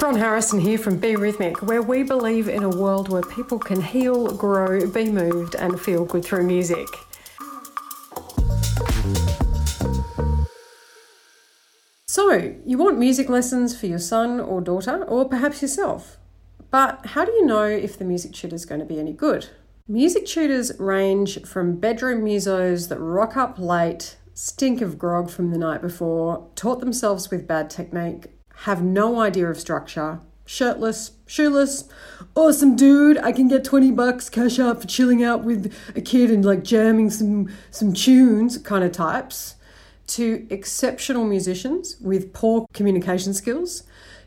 Bron Harrison here from Be Rhythmic, where we believe in a world where people can heal, grow, be moved, and feel good through music. So, you want music lessons for your son or daughter, or perhaps yourself. But how do you know if the music tutor is going to be any good? Music tutors range from bedroom musos that rock up late, stink of grog from the night before, taught themselves with bad technique, have no idea of structure, shirtless, shoeless, awesome dude, I can get 20 bucks cash out for chilling out with a kid and like jamming some some tunes kind of types to exceptional musicians with poor communication skills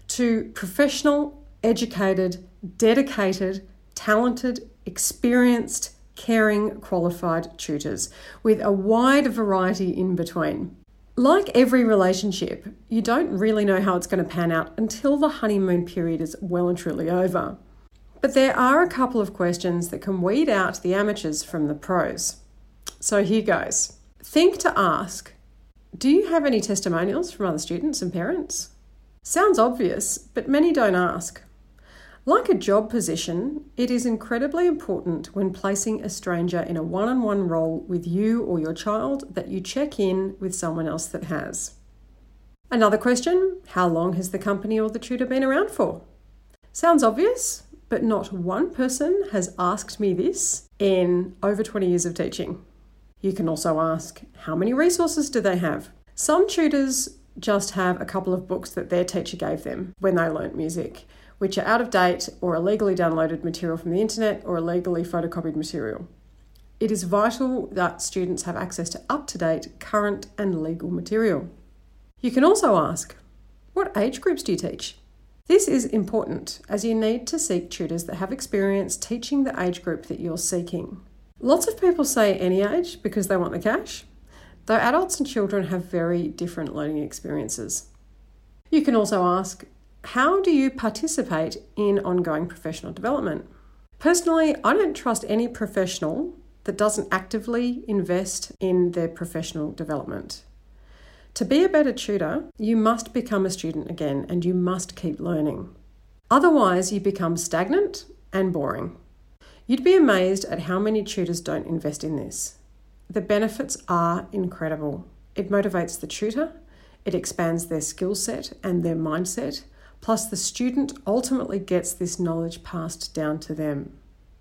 to professional, educated, dedicated, talented, experienced, caring, qualified tutors with a wide variety in between. Like every relationship, you don't really know how it's going to pan out until the honeymoon period is well and truly over. But there are a couple of questions that can weed out the amateurs from the pros. So here goes. Think to ask Do you have any testimonials from other students and parents? Sounds obvious, but many don't ask. Like a job position, it is incredibly important when placing a stranger in a one on one role with you or your child that you check in with someone else that has. Another question How long has the company or the tutor been around for? Sounds obvious, but not one person has asked me this in over 20 years of teaching. You can also ask How many resources do they have? Some tutors just have a couple of books that their teacher gave them when they learnt music which are out of date or illegally downloaded material from the internet or illegally photocopied material. It is vital that students have access to up to date, current, and legal material. You can also ask, what age groups do you teach? This is important as you need to seek tutors that have experience teaching the age group that you're seeking. Lots of people say any age because they want the cash, though adults and children have very different learning experiences. You can also ask how do you participate in ongoing professional development? Personally, I don't trust any professional that doesn't actively invest in their professional development. To be a better tutor, you must become a student again and you must keep learning. Otherwise, you become stagnant and boring. You'd be amazed at how many tutors don't invest in this. The benefits are incredible. It motivates the tutor, it expands their skill set and their mindset, Plus, the student ultimately gets this knowledge passed down to them.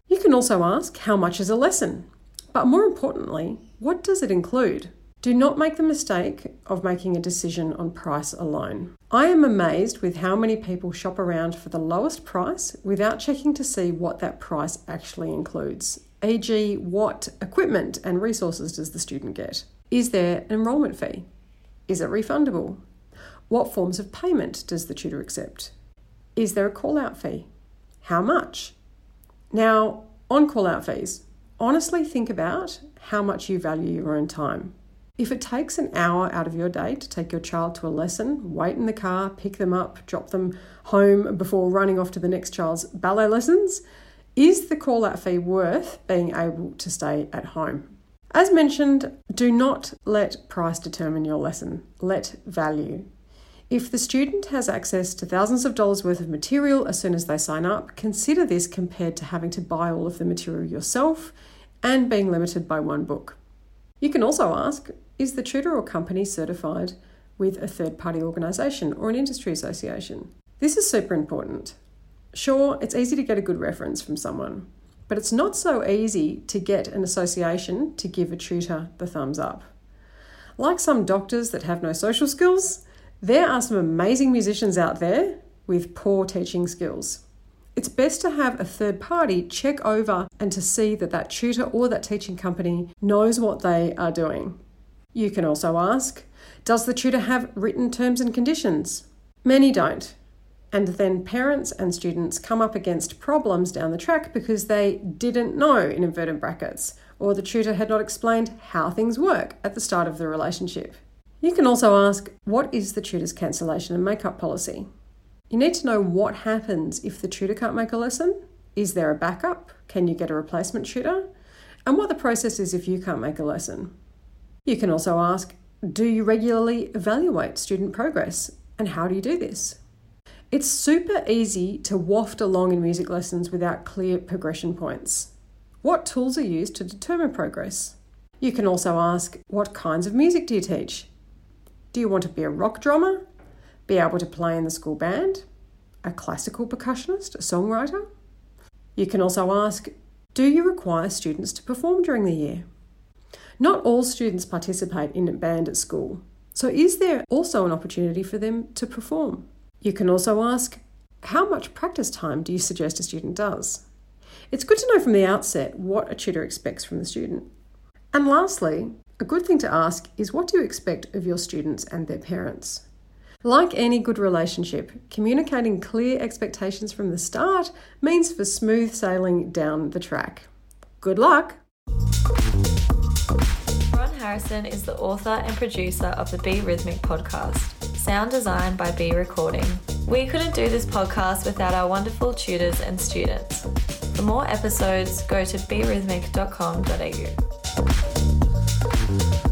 You can also ask, How much is a lesson? But more importantly, what does it include? Do not make the mistake of making a decision on price alone. I am amazed with how many people shop around for the lowest price without checking to see what that price actually includes, e.g., what equipment and resources does the student get? Is there an enrolment fee? Is it refundable? What forms of payment does the tutor accept? Is there a call out fee? How much? Now, on call out fees, honestly think about how much you value your own time. If it takes an hour out of your day to take your child to a lesson, wait in the car, pick them up, drop them home before running off to the next child's ballet lessons, is the call out fee worth being able to stay at home? As mentioned, do not let price determine your lesson, let value. If the student has access to thousands of dollars worth of material as soon as they sign up, consider this compared to having to buy all of the material yourself and being limited by one book. You can also ask Is the tutor or company certified with a third party organisation or an industry association? This is super important. Sure, it's easy to get a good reference from someone, but it's not so easy to get an association to give a tutor the thumbs up. Like some doctors that have no social skills, there are some amazing musicians out there with poor teaching skills. It's best to have a third party check over and to see that that tutor or that teaching company knows what they are doing. You can also ask Does the tutor have written terms and conditions? Many don't. And then parents and students come up against problems down the track because they didn't know, in inverted brackets, or the tutor had not explained how things work at the start of the relationship. You can also ask what is the tutor's cancellation and makeup policy? You need to know what happens if the tutor can't make a lesson. Is there a backup? Can you get a replacement tutor? And what the process is if you can't make a lesson. You can also ask Do you regularly evaluate student progress? And how do you do this? It's super easy to waft along in music lessons without clear progression points. What tools are used to determine progress? You can also ask, What kinds of music do you teach? Do you want to be a rock drummer? Be able to play in the school band? A classical percussionist? A songwriter? You can also ask, Do you require students to perform during the year? Not all students participate in a band at school, so is there also an opportunity for them to perform? You can also ask, How much practice time do you suggest a student does? It's good to know from the outset what a tutor expects from the student. And lastly, a good thing to ask is what do you expect of your students and their parents? Like any good relationship, communicating clear expectations from the start means for smooth sailing down the track. Good luck! Bron Harrison is the author and producer of the Be Rhythmic podcast, sound designed by Be Recording. We couldn't do this podcast without our wonderful tutors and students. For more episodes, go to brhythmic.com.au. Thank you